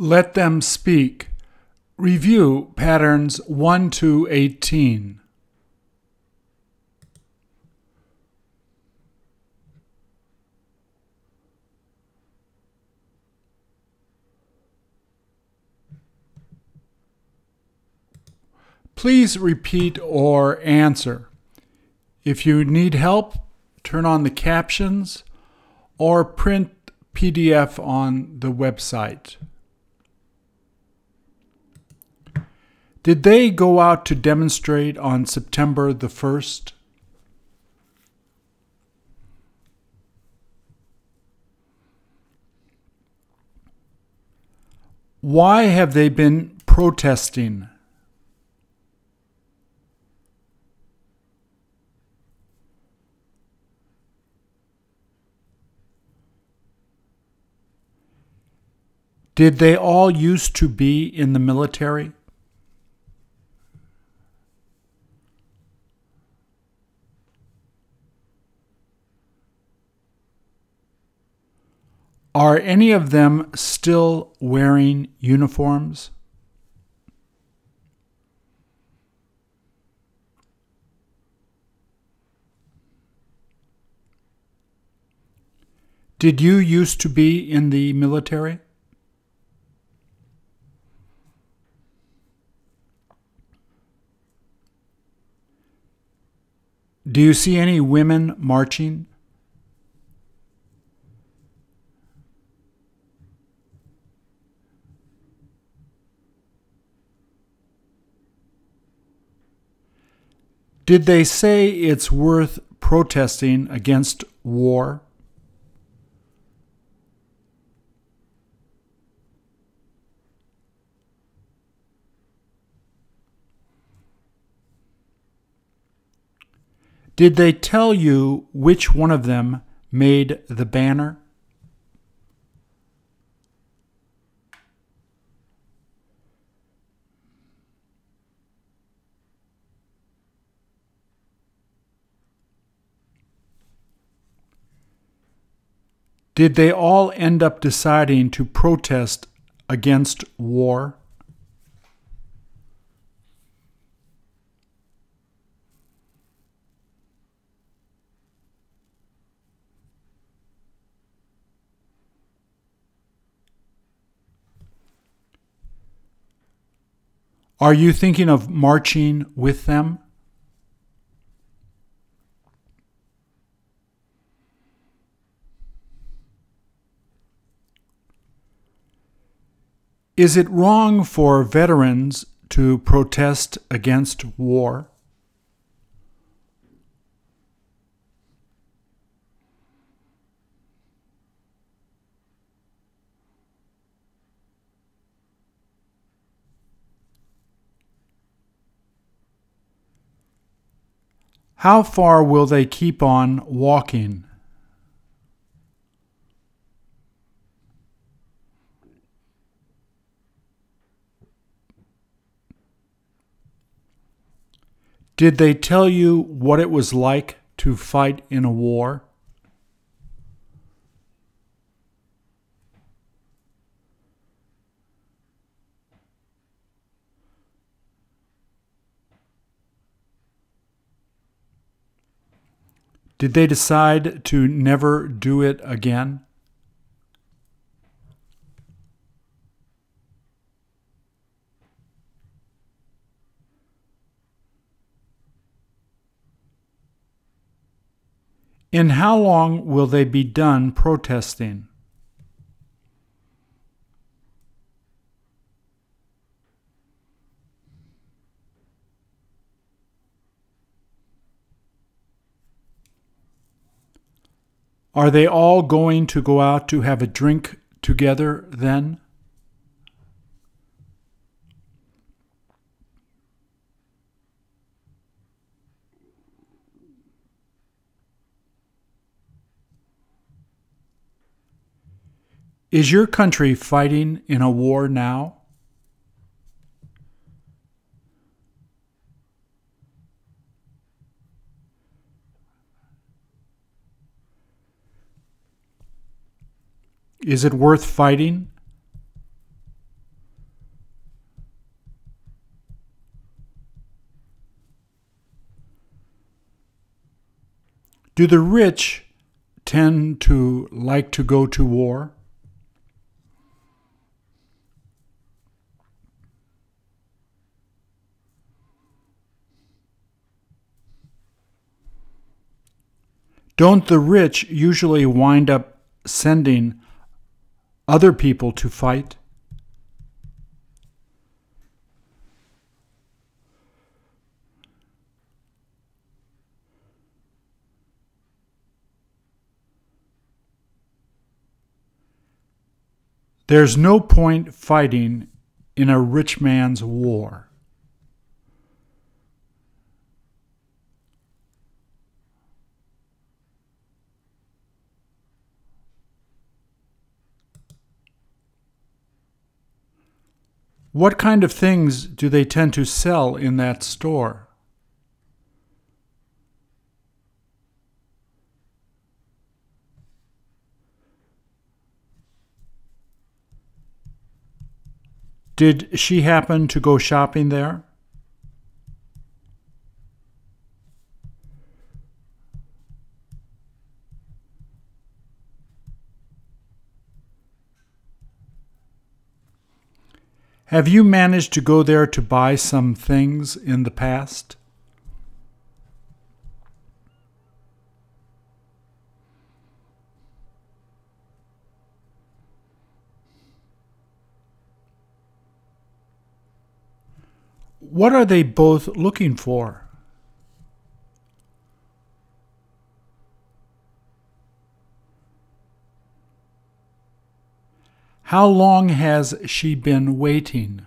Let them speak. Review patterns 1 to 18. Please repeat or answer. If you need help, turn on the captions or print PDF on the website. Did they go out to demonstrate on September the 1st? Why have they been protesting? Did they all used to be in the military? Are any of them still wearing uniforms? Did you used to be in the military? Do you see any women marching? Did they say it's worth protesting against war? Did they tell you which one of them made the banner? Did they all end up deciding to protest against war? Are you thinking of marching with them? Is it wrong for veterans to protest against war? How far will they keep on walking? Did they tell you what it was like to fight in a war? Did they decide to never do it again? In how long will they be done protesting? Are they all going to go out to have a drink together then? Is your country fighting in a war now? Is it worth fighting? Do the rich tend to like to go to war? Don't the rich usually wind up sending other people to fight? There's no point fighting in a rich man's war. What kind of things do they tend to sell in that store? Did she happen to go shopping there? Have you managed to go there to buy some things in the past? What are they both looking for? How long has she been waiting?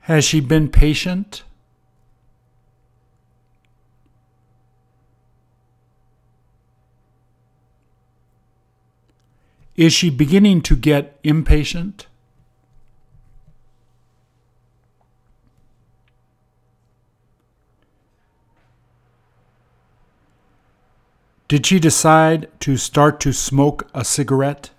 Has she been patient? Is she beginning to get impatient? Did she decide to start to smoke a cigarette?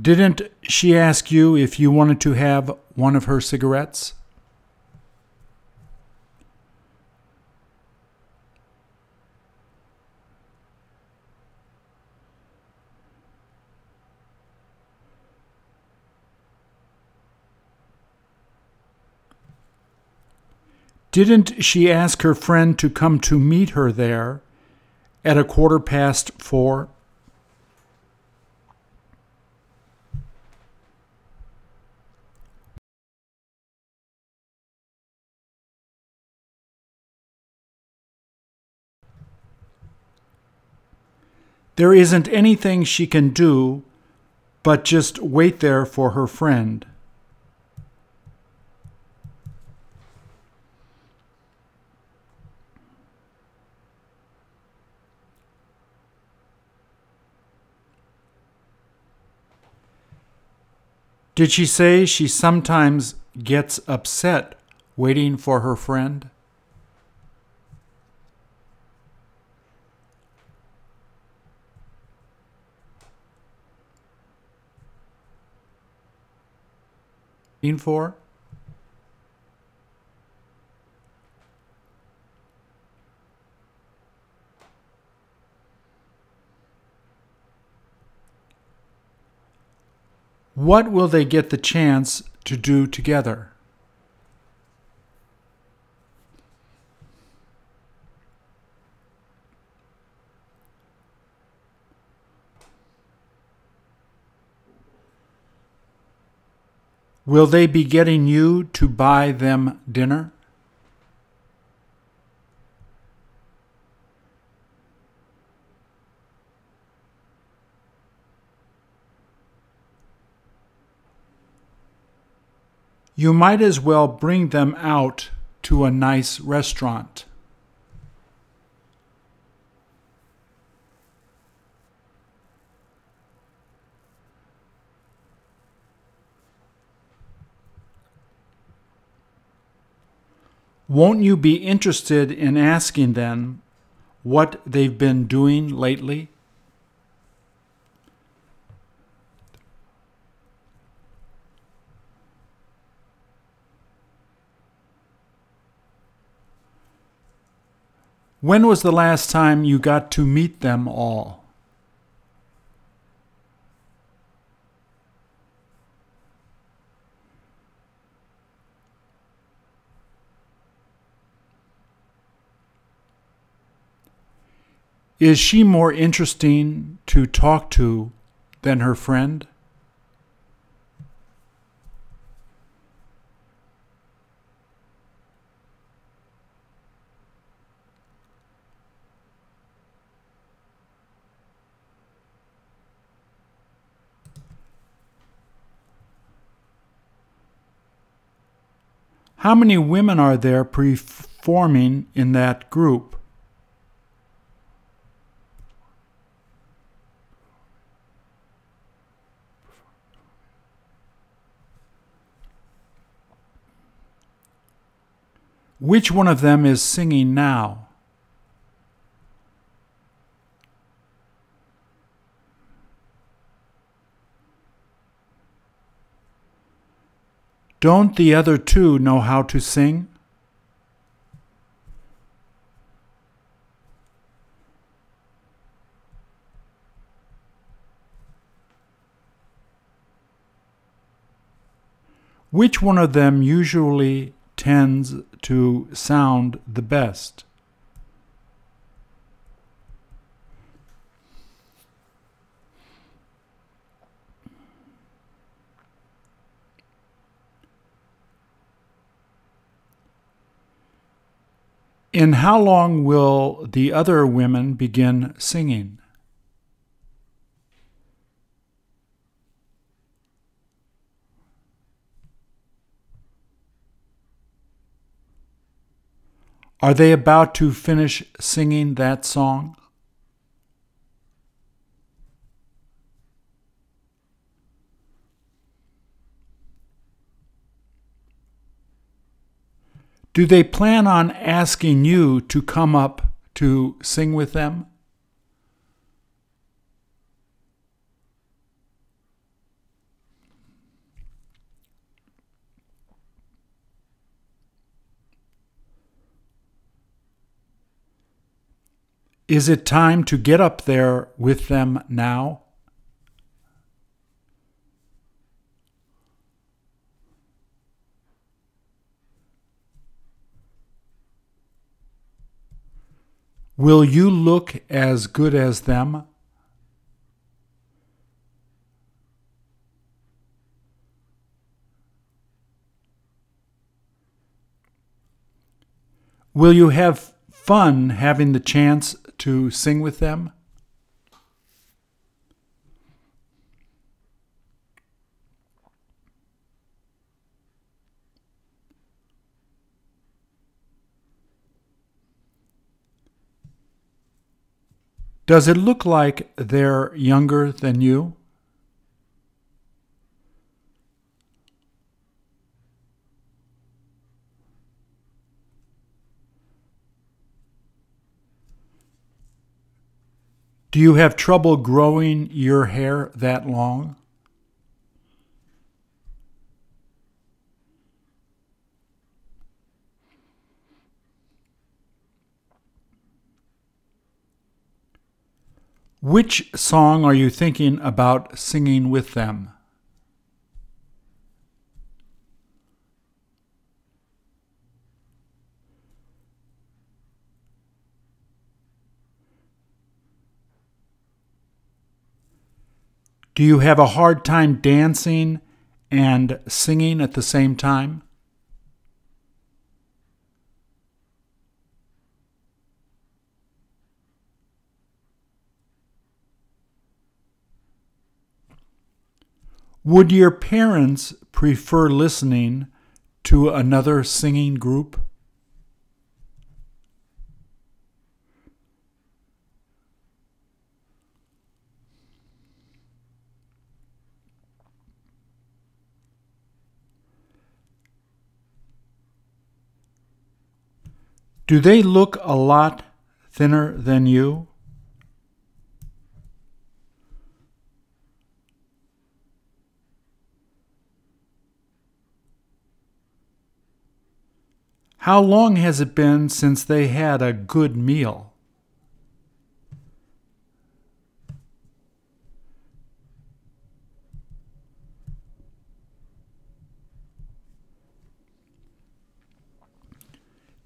Didn't she ask you if you wanted to have one of her cigarettes? Didn't she ask her friend to come to meet her there at a quarter past four? There isn't anything she can do but just wait there for her friend. Did she say she sometimes gets upset waiting for her friend? for? What will they get the chance to do together? Will they be getting you to buy them dinner? You might as well bring them out to a nice restaurant. Won't you be interested in asking them what they've been doing lately? When was the last time you got to meet them all? Is she more interesting to talk to than her friend? How many women are there performing in that group? Which one of them is singing now? Don't the other two know how to sing? Which one of them usually tends to sound the best? In how long will the other women begin singing? Are they about to finish singing that song? Do they plan on asking you to come up to sing with them? Is it time to get up there with them now? Will you look as good as them? Will you have fun having the chance to sing with them? Does it look like they're younger than you? Do you have trouble growing your hair that long? Which song are you thinking about singing with them? Do you have a hard time dancing and singing at the same time? Would your parents prefer listening to another singing group? Do they look a lot thinner than you? How long has it been since they had a good meal?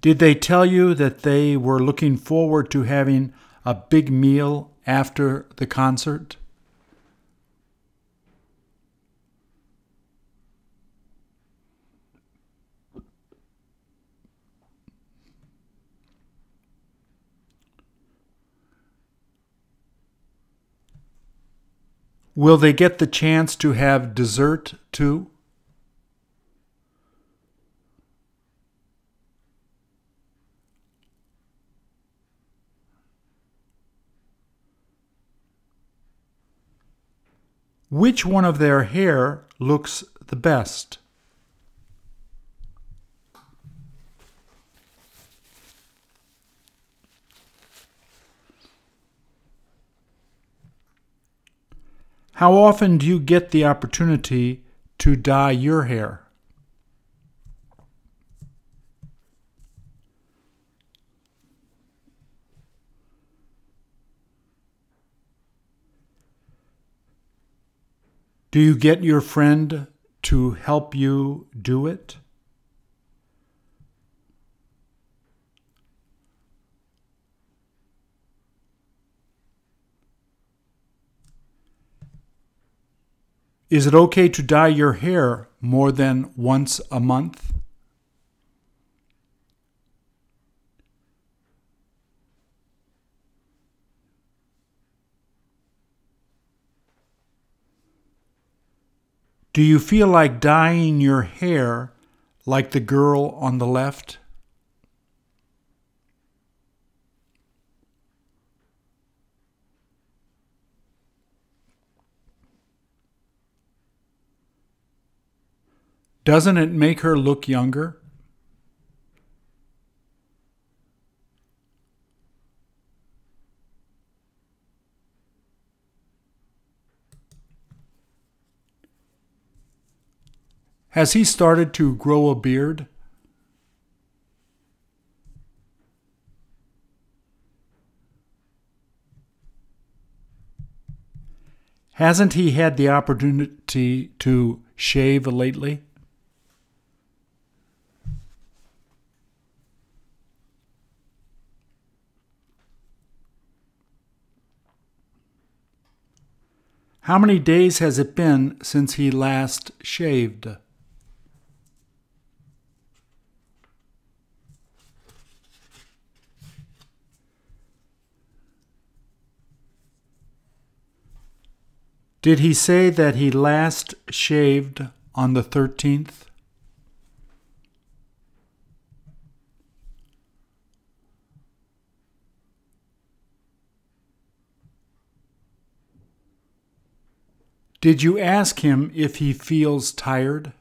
Did they tell you that they were looking forward to having a big meal after the concert? Will they get the chance to have dessert too? Which one of their hair looks the best? How often do you get the opportunity to dye your hair? Do you get your friend to help you do it? Is it okay to dye your hair more than once a month? Do you feel like dyeing your hair like the girl on the left? Doesn't it make her look younger? Has he started to grow a beard? Hasn't he had the opportunity to shave lately? How many days has it been since he last shaved? Did he say that he last shaved on the 13th? Did you ask him if he feels tired?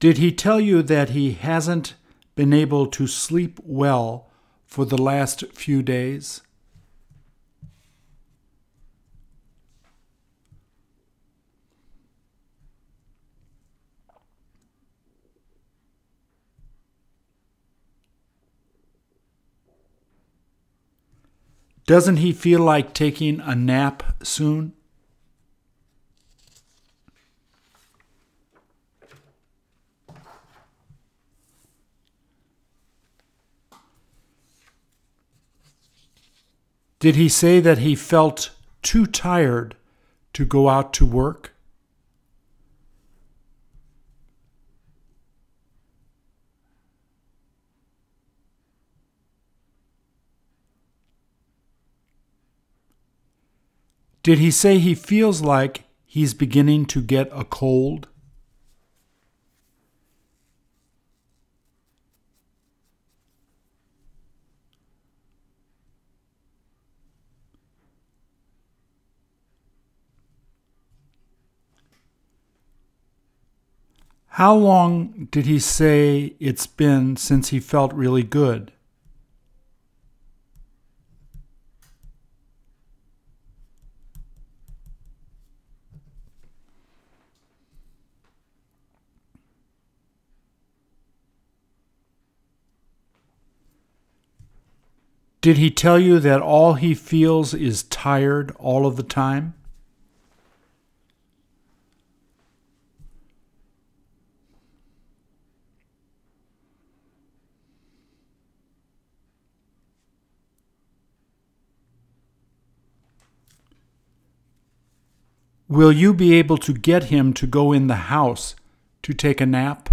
Did he tell you that he hasn't been able to sleep well for the last few days? Doesn't he feel like taking a nap soon? Did he say that he felt too tired to go out to work? Did he say he feels like he's beginning to get a cold? How long did he say it's been since he felt really good? Did he tell you that all he feels is tired all of the time? Will you be able to get him to go in the house to take a nap?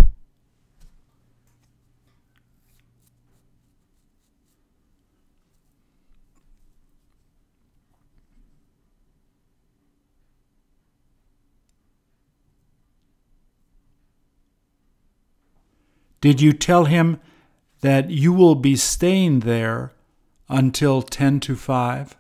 Did you tell him that you will be staying there until 10 to 5?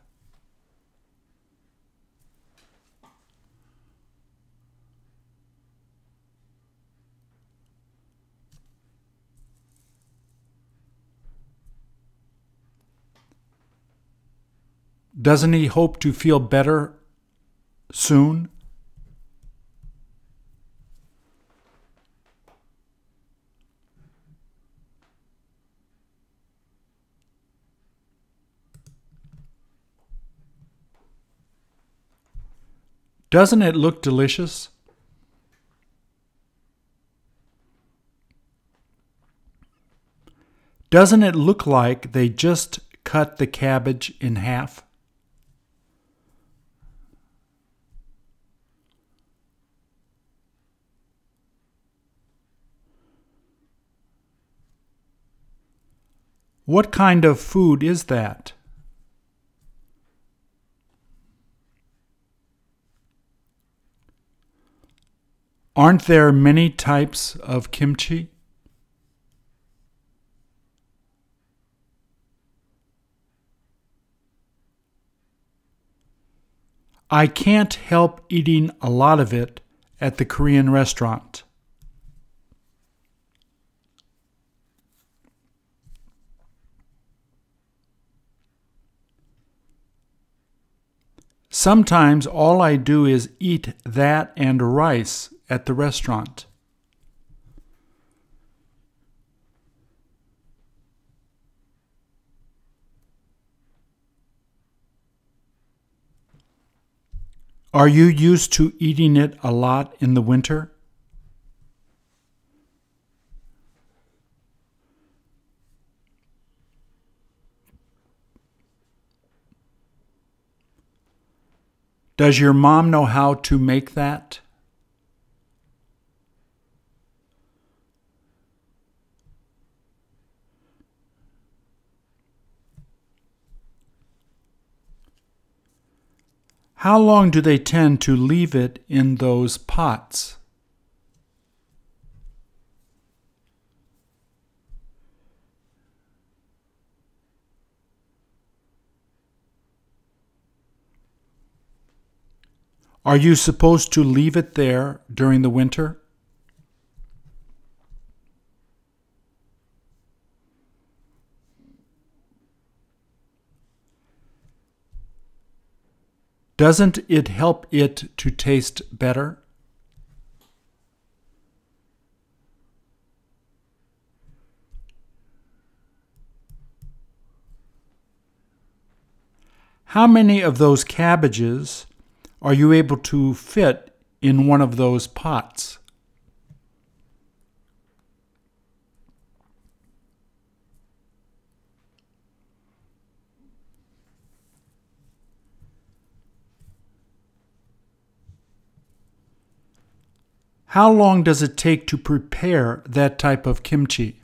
Doesn't he hope to feel better soon? Doesn't it look delicious? Doesn't it look like they just cut the cabbage in half? What kind of food is that? Aren't there many types of kimchi? I can't help eating a lot of it at the Korean restaurant. Sometimes all I do is eat that and rice at the restaurant. Are you used to eating it a lot in the winter? Does your mom know how to make that? How long do they tend to leave it in those pots? Are you supposed to leave it there during the winter? Doesn't it help it to taste better? How many of those cabbages are you able to fit in one of those pots? How long does it take to prepare that type of kimchi?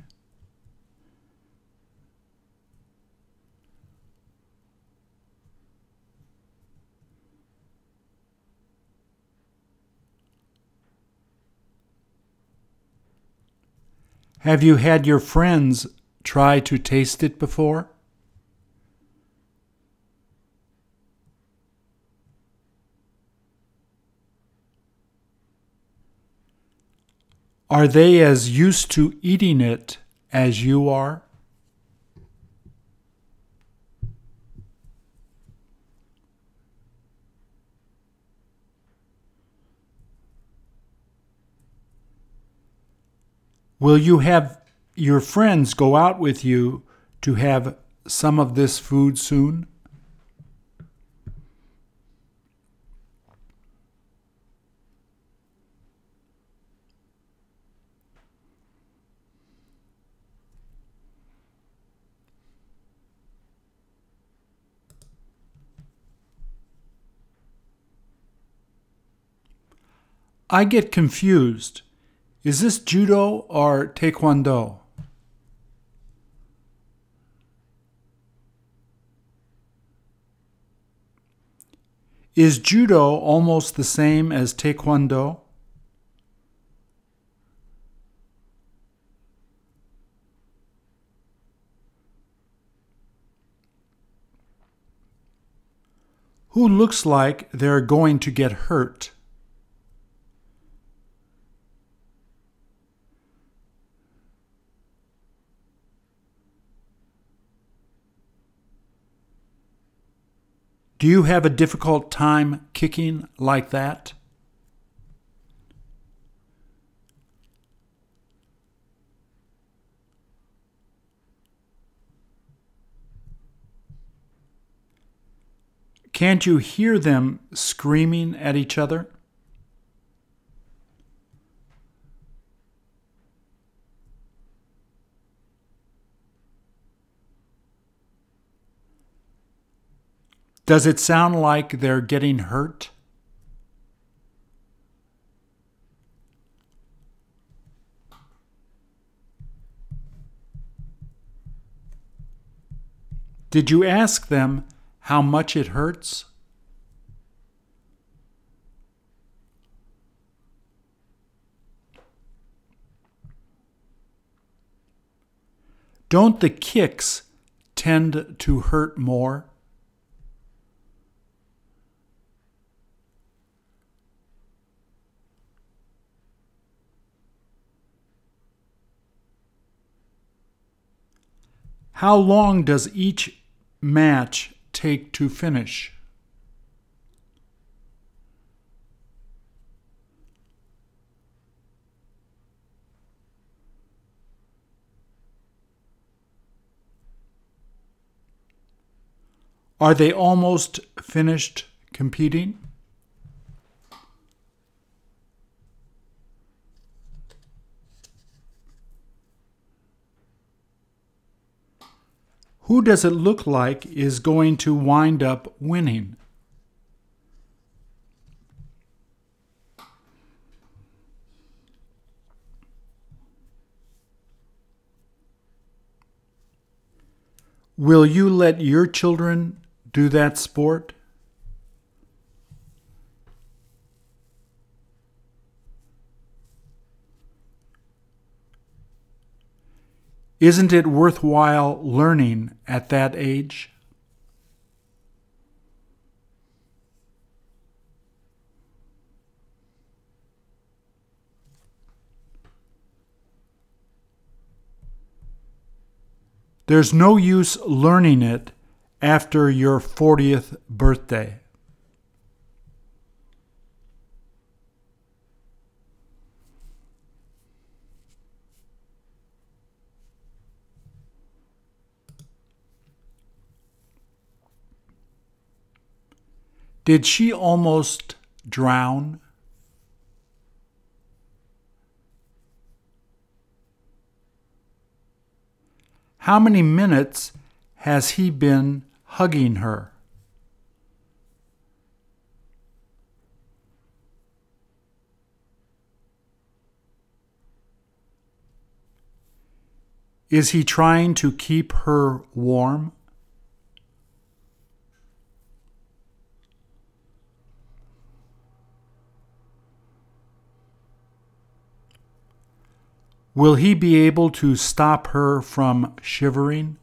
Have you had your friends try to taste it before? Are they as used to eating it as you are? Will you have your friends go out with you to have some of this food soon? I get confused. Is this judo or taekwondo? Is judo almost the same as taekwondo? Who looks like they're going to get hurt? Do you have a difficult time kicking like that? Can't you hear them screaming at each other? Does it sound like they're getting hurt? Did you ask them how much it hurts? Don't the kicks tend to hurt more? How long does each match take to finish? Are they almost finished competing? Who does it look like is going to wind up winning? Will you let your children do that sport? Isn't it worthwhile learning at that age? There's no use learning it after your 40th birthday. Did she almost drown? How many minutes has he been hugging her? Is he trying to keep her warm? Will he be able to stop her from shivering?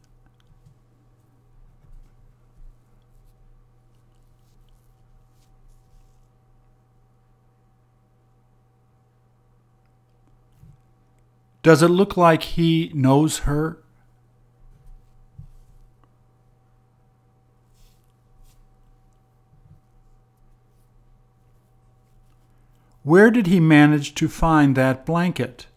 Does it look like he knows her? Where did he manage to find that blanket?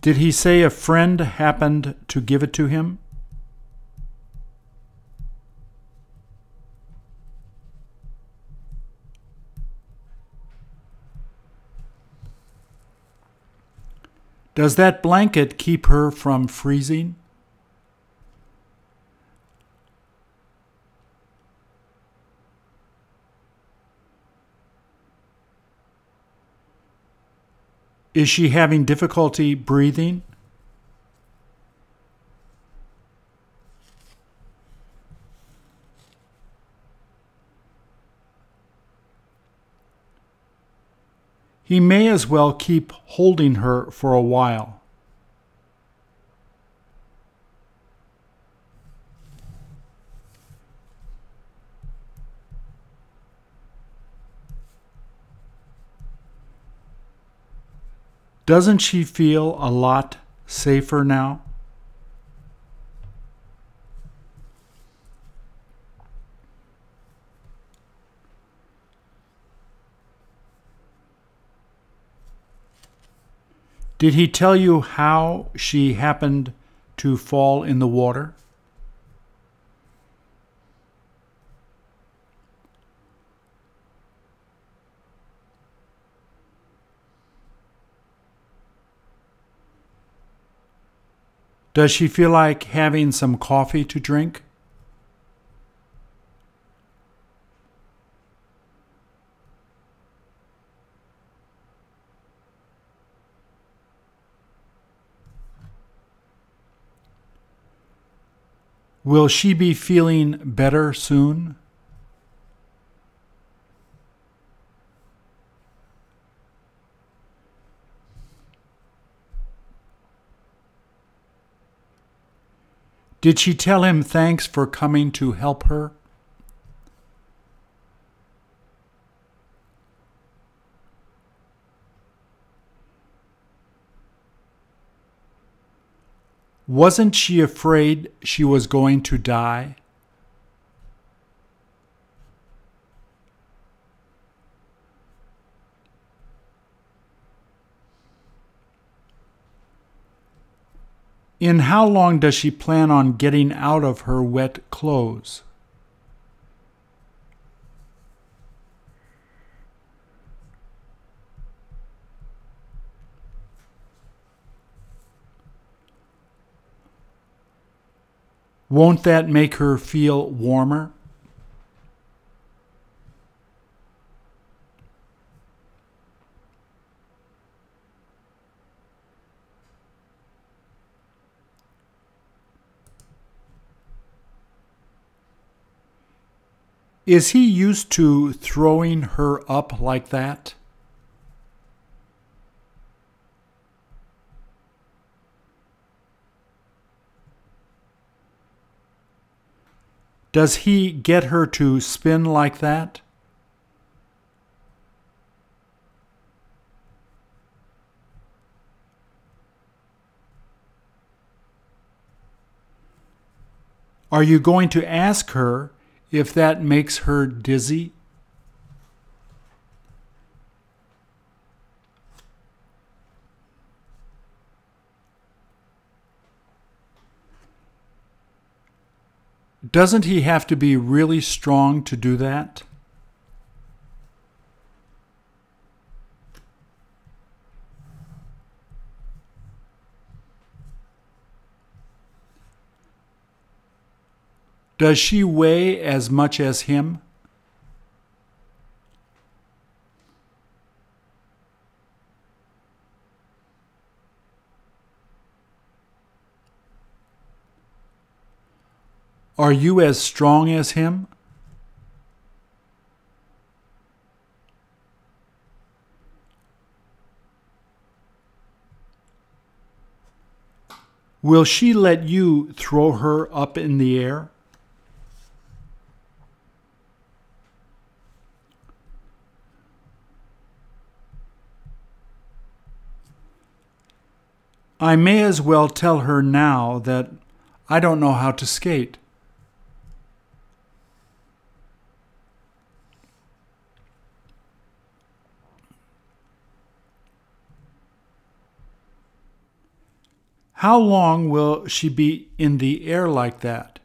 Did he say a friend happened to give it to him? Does that blanket keep her from freezing? Is she having difficulty breathing? He may as well keep holding her for a while. Doesn't she feel a lot safer now? Did he tell you how she happened to fall in the water? Does she feel like having some coffee to drink? Will she be feeling better soon? Did she tell him thanks for coming to help her? Wasn't she afraid she was going to die? In how long does she plan on getting out of her wet clothes? Won't that make her feel warmer? Is he used to throwing her up like that? Does he get her to spin like that? Are you going to ask her if that makes her dizzy? Doesn't he have to be really strong to do that? Does she weigh as much as him? Are you as strong as him? Will she let you throw her up in the air? I may as well tell her now that I don't know how to skate. How long will she be in the air like that?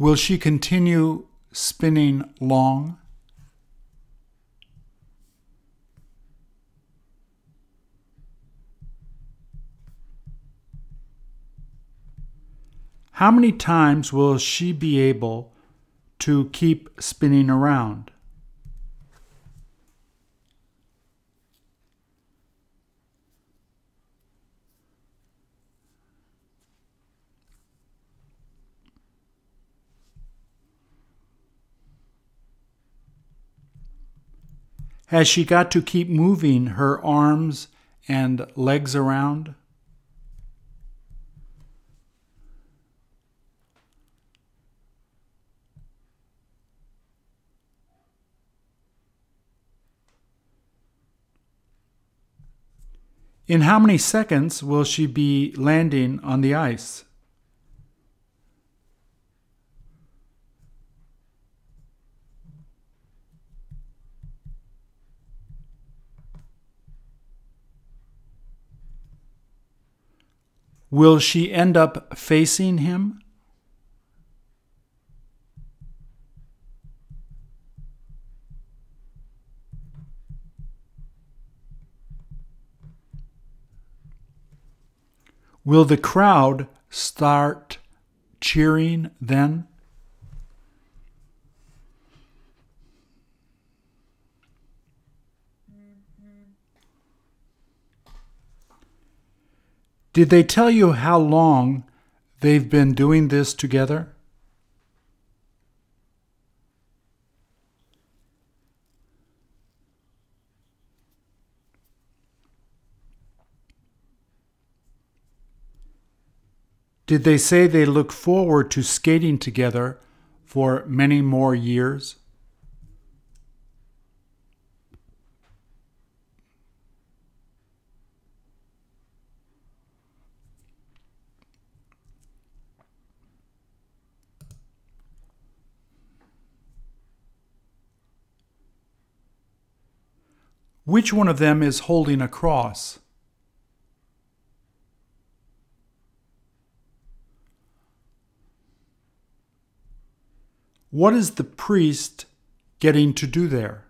Will she continue spinning long? How many times will she be able to keep spinning around? Has she got to keep moving her arms and legs around? In how many seconds will she be landing on the ice? Will she end up facing him? Will the crowd start cheering then? Did they tell you how long they've been doing this together? Did they say they look forward to skating together for many more years? Which one of them is holding a cross? What is the priest getting to do there?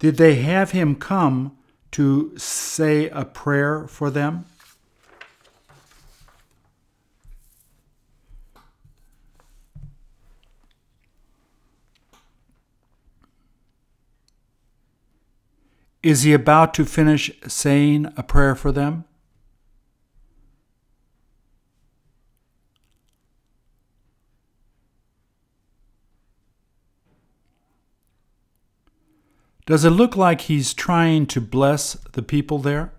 Did they have him come to say a prayer for them? Is he about to finish saying a prayer for them? Does it look like he's trying to bless the people there?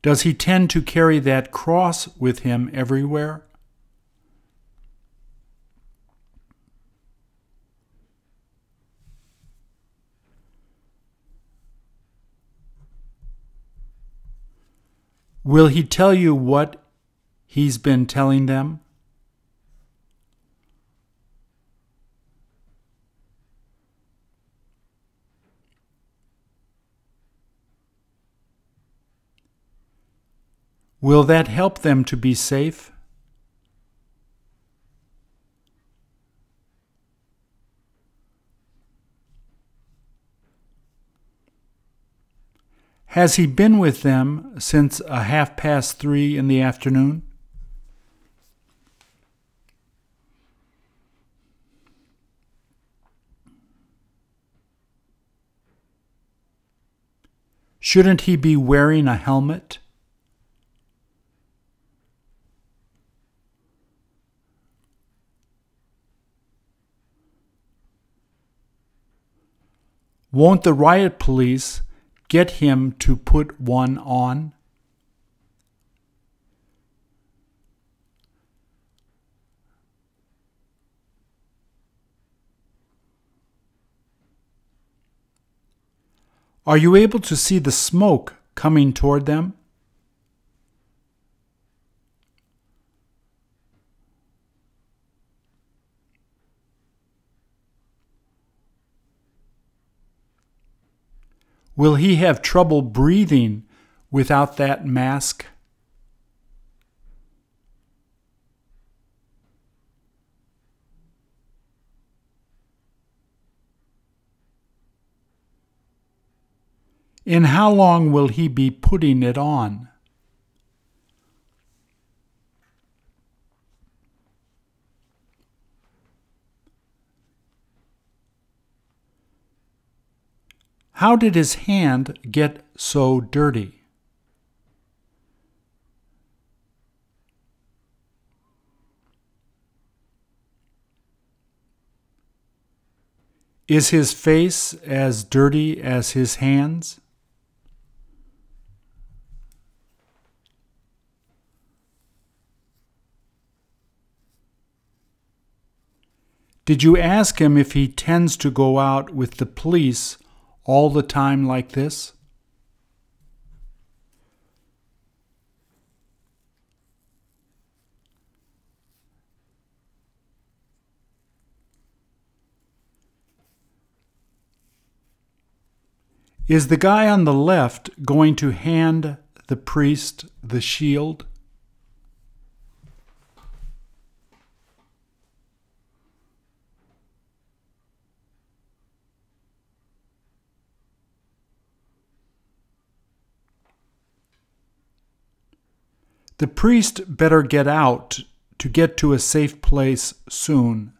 Does he tend to carry that cross with him everywhere? Will he tell you what he's been telling them? Will that help them to be safe? Has he been with them since a half past three in the afternoon? Shouldn't he be wearing a helmet? Won't the riot police get him to put one on? Are you able to see the smoke coming toward them? Will he have trouble breathing without that mask? In how long will he be putting it on? How did his hand get so dirty? Is his face as dirty as his hands? Did you ask him if he tends to go out with the police all the time like this? Is the guy on the left going to hand the priest the shield? The priest better get out to get to a safe place soon.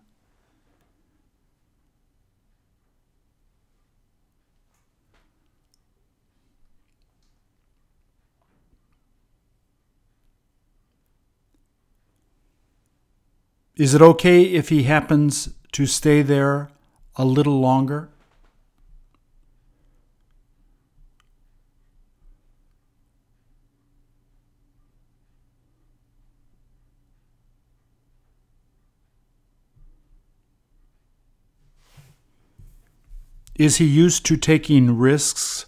Is it okay if he happens to stay there a little longer? Is he used to taking risks?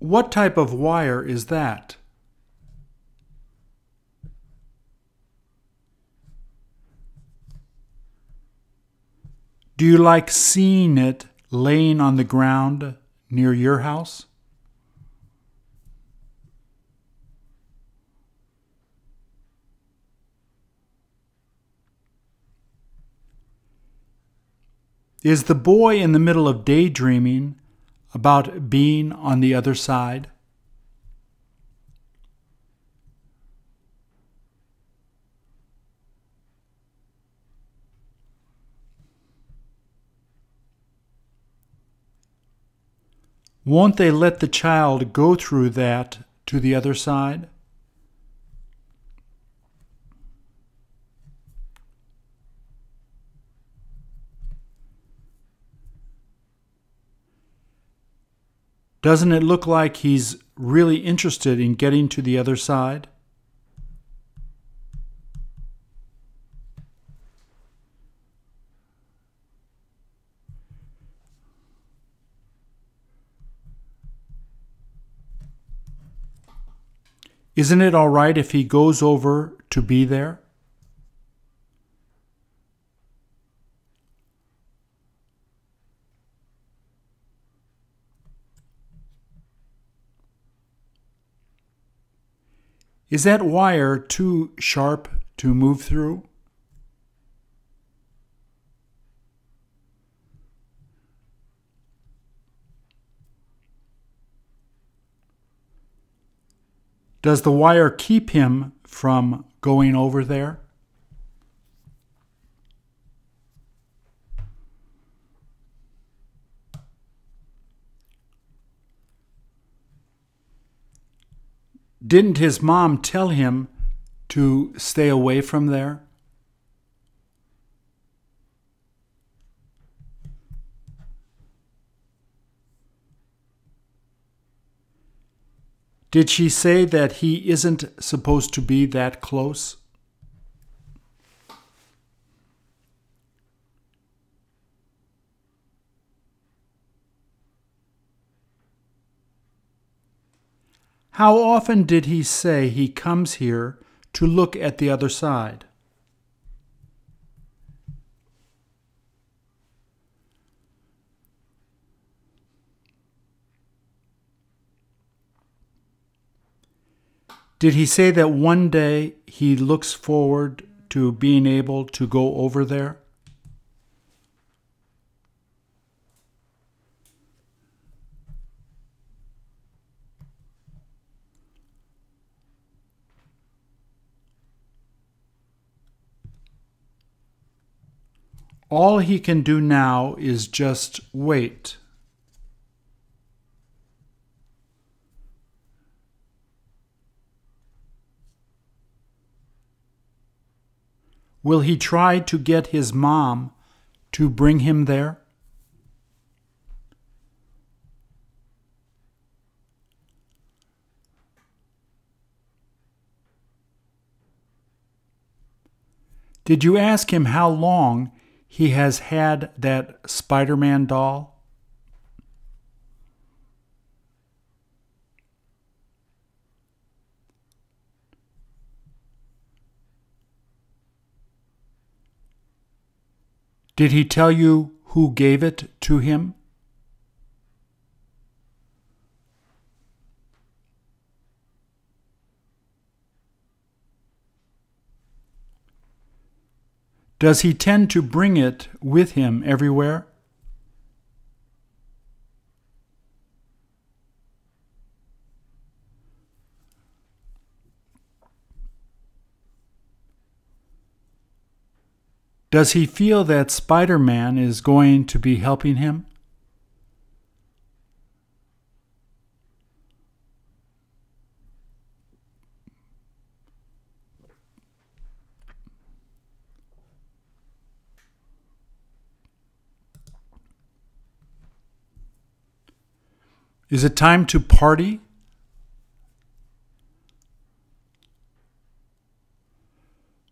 What type of wire is that? Do you like seeing it laying on the ground near your house? Is the boy in the middle of daydreaming about being on the other side? Won't they let the child go through that to the other side? Doesn't it look like he's really interested in getting to the other side? Isn't it all right if he goes over to be there? Is that wire too sharp to move through? Does the wire keep him from going over there? Didn't his mom tell him to stay away from there? Did she say that he isn't supposed to be that close? How often did he say he comes here to look at the other side? Did he say that one day he looks forward to being able to go over there? All he can do now is just wait. Will he try to get his mom to bring him there? Did you ask him how long he has had that Spider Man doll? Did he tell you who gave it to him? Does he tend to bring it with him everywhere? Does he feel that Spider Man is going to be helping him? Is it time to party?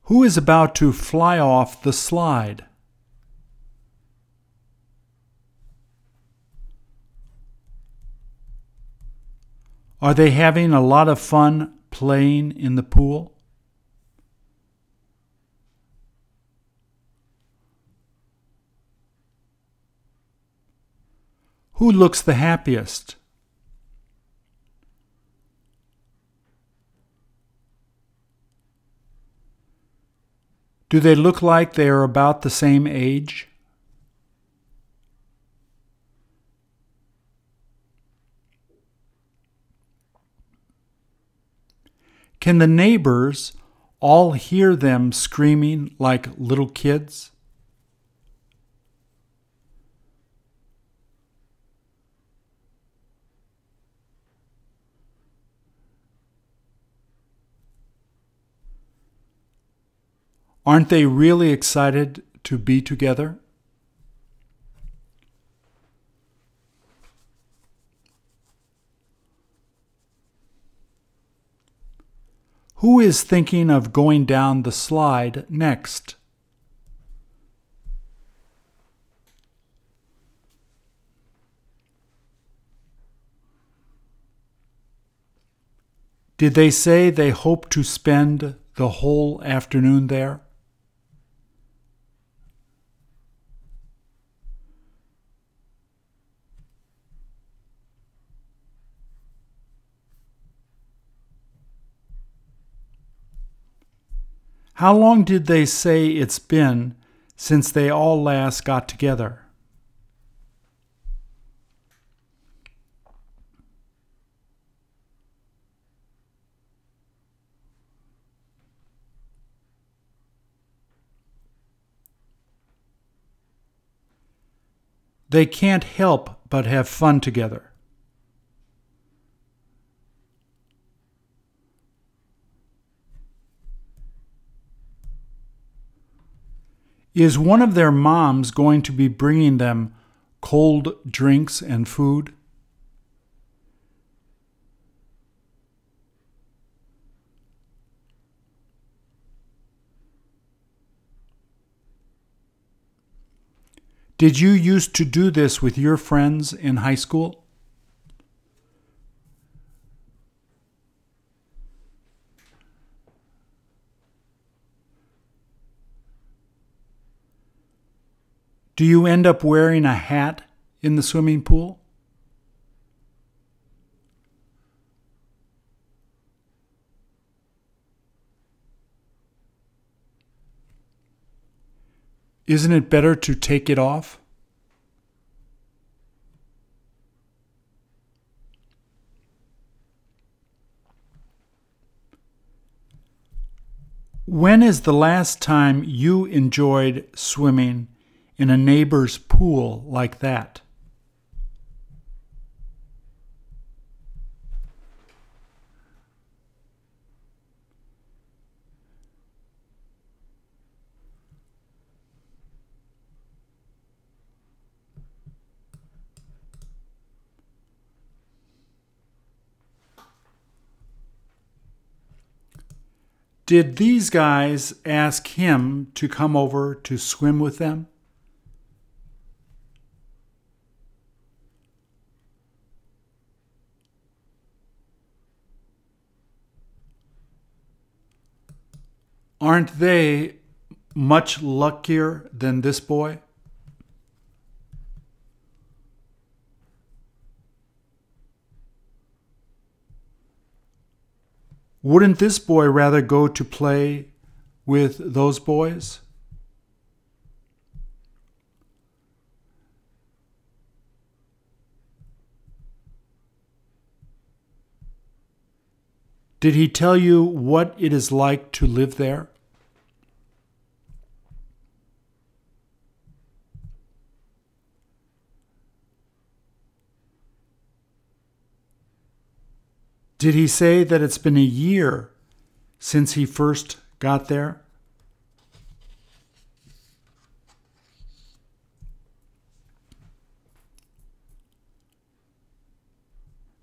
Who is about to fly off the slide? Are they having a lot of fun playing in the pool? Who looks the happiest? Do they look like they are about the same age? Can the neighbors all hear them screaming like little kids? Aren't they really excited to be together? Who is thinking of going down the slide next? Did they say they hope to spend the whole afternoon there? How long did they say it's been since they all last got together? They can't help but have fun together. Is one of their moms going to be bringing them cold drinks and food? Did you used to do this with your friends in high school? Do you end up wearing a hat in the swimming pool? Isn't it better to take it off? When is the last time you enjoyed swimming in a neighbor's pool like that? Did these guys ask him to come over to swim with them? Aren't they much luckier than this boy? Wouldn't this boy rather go to play with those boys? Did he tell you what it is like to live there? Did he say that it's been a year since he first got there?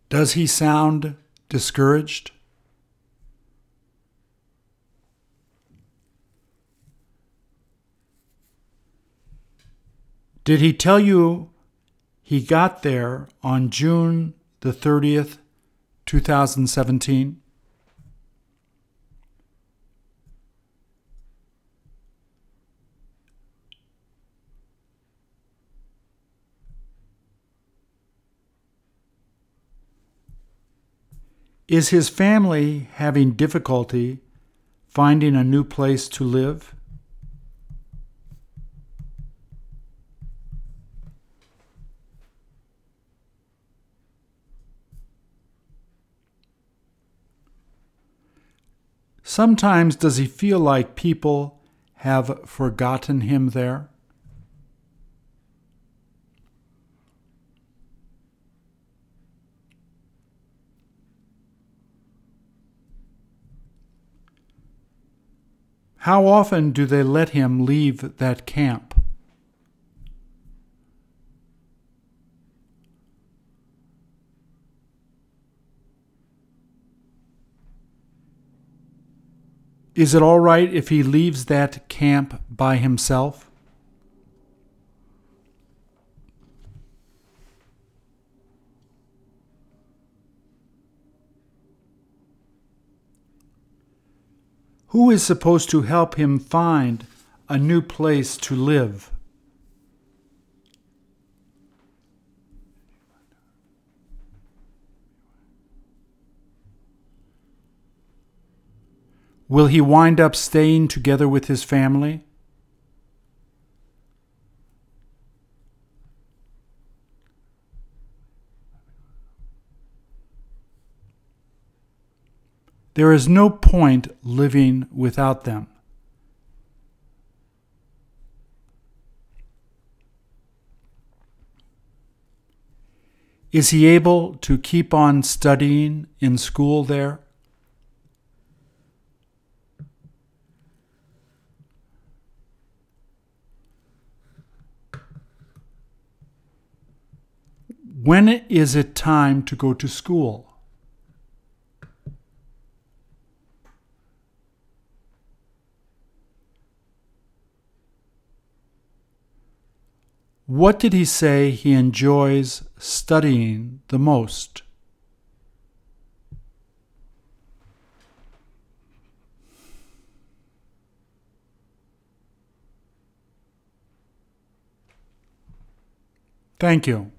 Does he sound discouraged? Did he tell you he got there on June the 30th, 2017. Is his family having difficulty finding a new place to live? Sometimes does he feel like people have forgotten him there? How often do they let him leave that camp? Is it all right if he leaves that camp by himself? Who is supposed to help him find a new place to live? Will he wind up staying together with his family? There is no point living without them. Is he able to keep on studying in school there? When is it time to go to school? What did he say he enjoys studying the most? Thank you.